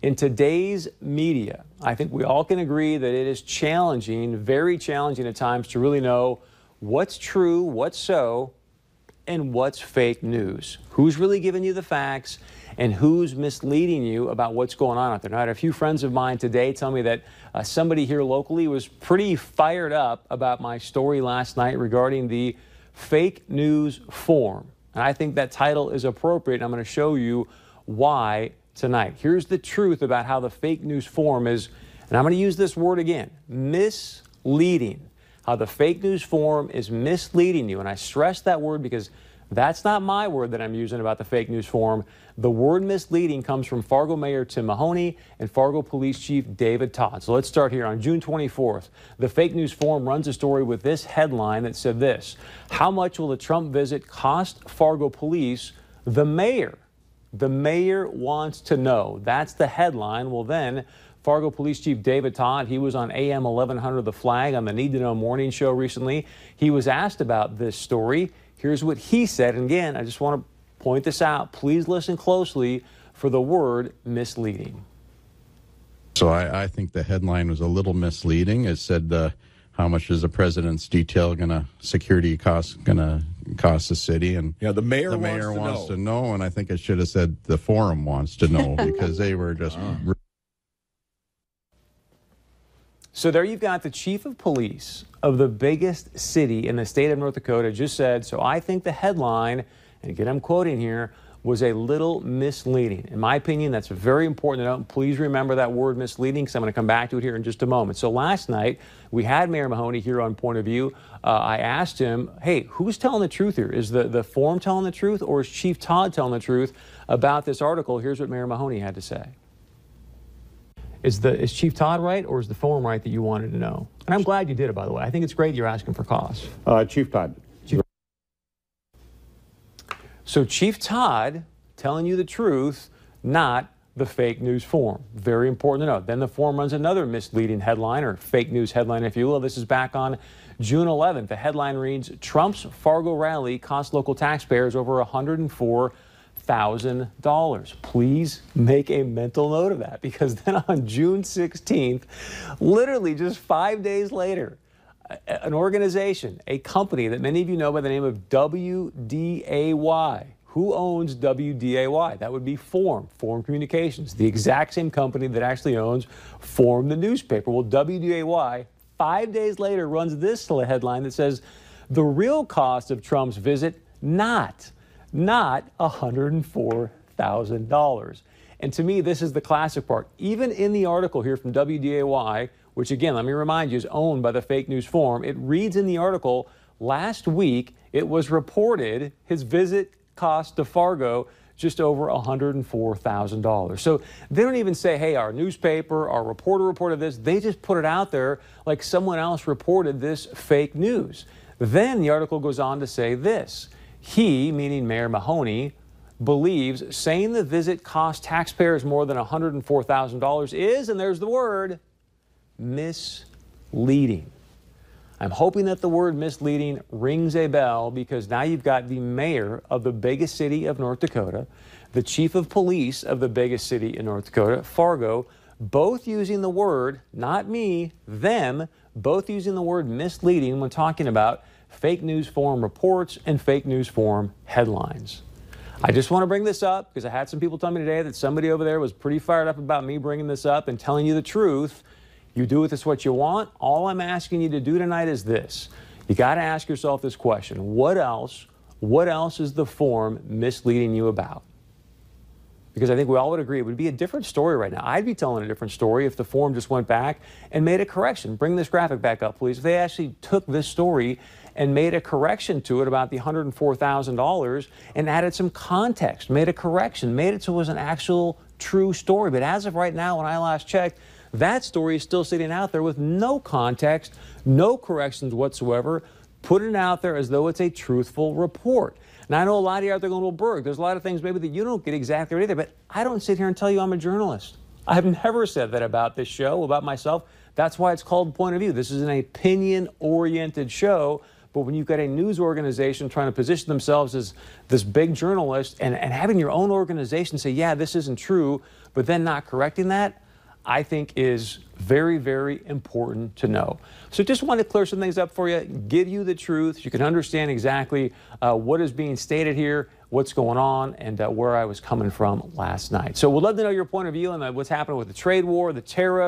In today's media, I think we all can agree that it is challenging, very challenging at times, to really know what's true, what's so, and what's fake news. Who's really giving you the facts and who's misleading you about what's going on out there. Now, I had a few friends of mine today tell me that uh, somebody here locally was pretty fired up about my story last night regarding the fake news forum. And I think that title is appropriate. And I'm going to show you why tonight. Here's the truth about how the fake news forum is, and I'm going to use this word again misleading. How the fake news forum is misleading you. And I stress that word because that's not my word that I'm using about the fake news forum. The word misleading comes from Fargo Mayor Tim Mahoney and Fargo Police Chief David Todd. So let's start here. On June 24th, the fake news forum runs a story with this headline that said this How much will the Trump visit cost Fargo police? The mayor. The mayor wants to know. That's the headline. Well, then, Fargo Police Chief David Todd, he was on AM 1100 The Flag on the Need to Know Morning Show recently. He was asked about this story. Here's what he said. And again, I just want to point this out. Please listen closely for the word misleading. So I, I think the headline was a little misleading. It said, uh, how much is the president's detail going to security cost going to cost the city? And yeah, the mayor, the mayor wants, wants to, know. to, know. And I think it should have said the forum wants to know because they were just. Uh. So there you've got the chief of police of the biggest city in the state of North Dakota just said, so I think the headline, and again I'm quoting here, was a little misleading. In my opinion, that's very important to note. Please remember that word misleading because I'm going to come back to it here in just a moment. So last night, we had Mayor Mahoney here on Point of View. Uh, I asked him, hey, who's telling the truth here? Is the, the forum telling the truth or is Chief Todd telling the truth about this article? Here's what Mayor Mahoney had to say. Is the is Chief Todd right, or is the forum right that you wanted to know? And I'm glad you did it, by the way. I think it's great you're asking for costs. Uh, Chief Todd. So Chief Todd telling you the truth, not the fake news forum. Very important to know. Then the forum runs another misleading headline or fake news headline, if you will. This is back on June 11th. The headline reads Trump's Fargo rally cost local taxpayers over 104 $1,000. Please make a mental note of that because then on June 16th, literally just five days later, an organization, a company that many of you know by the name of WDAY. Who owns WDAY? That would be Forum, Forum Communications, the exact same company that actually owns Forum, the newspaper. Well, WDAY, five days later, runs this headline that says, The real cost of Trump's visit, not not $104,000. And to me, this is the classic part. Even in the article here from WDAY, which again, let me remind you, is owned by the fake news forum, it reads in the article last week it was reported his visit cost to Fargo just over $104,000. So they don't even say, hey, our newspaper, our reporter reported this. They just put it out there like someone else reported this fake news. Then the article goes on to say this he, meaning Mayor Mahoney, believes saying the visit cost taxpayers more than $104,000 is, and there's the word, misleading. I'm hoping that the word misleading rings a bell because now you've got the mayor of the biggest city of North Dakota, the chief of police of the biggest city in North Dakota, Fargo, both using the word, not me, them, both using the word misleading when talking about fake news forum reports and fake news forum headlines. I just want to bring this up because I had some people tell me today that somebody over there was pretty fired up about me bringing this up and telling you the truth. You do with this what you want. All I'm asking you to do tonight is this. You got to ask yourself this question. What else, what else is the forum misleading you about? Because I think we all would agree it would be a different story right now. I'd be telling a different story if the forum just went back and made a correction. Bring this graphic back up, please. If they actually took this story and made a correction to it about the $104,000 and added some context, made a correction, made it so it was an actual true story. But as of right now, when I last checked, that story is still sitting out there with no context, no corrections whatsoever, putting it out there as though it's a truthful report. Now, I know a lot of you out there going, well, Berg, there's a lot of things maybe that you don't get exactly right either, but I don't sit here and tell you I'm a journalist. I've never said that about this show, about myself. That's why it's called Point of View. This is an opinion oriented show But when you've got a news organization trying to position themselves as this big journalist and, and having your own organization say, yeah, this isn't true, but then not correcting that, I think is very, very important to know. So just want to clear some things up for you, give you the truth. You can understand exactly uh, what is being stated here, what's going on, and uh, where I was coming from last night. So we'd love to know your point of view on uh, what's happening with the trade war, the tariff.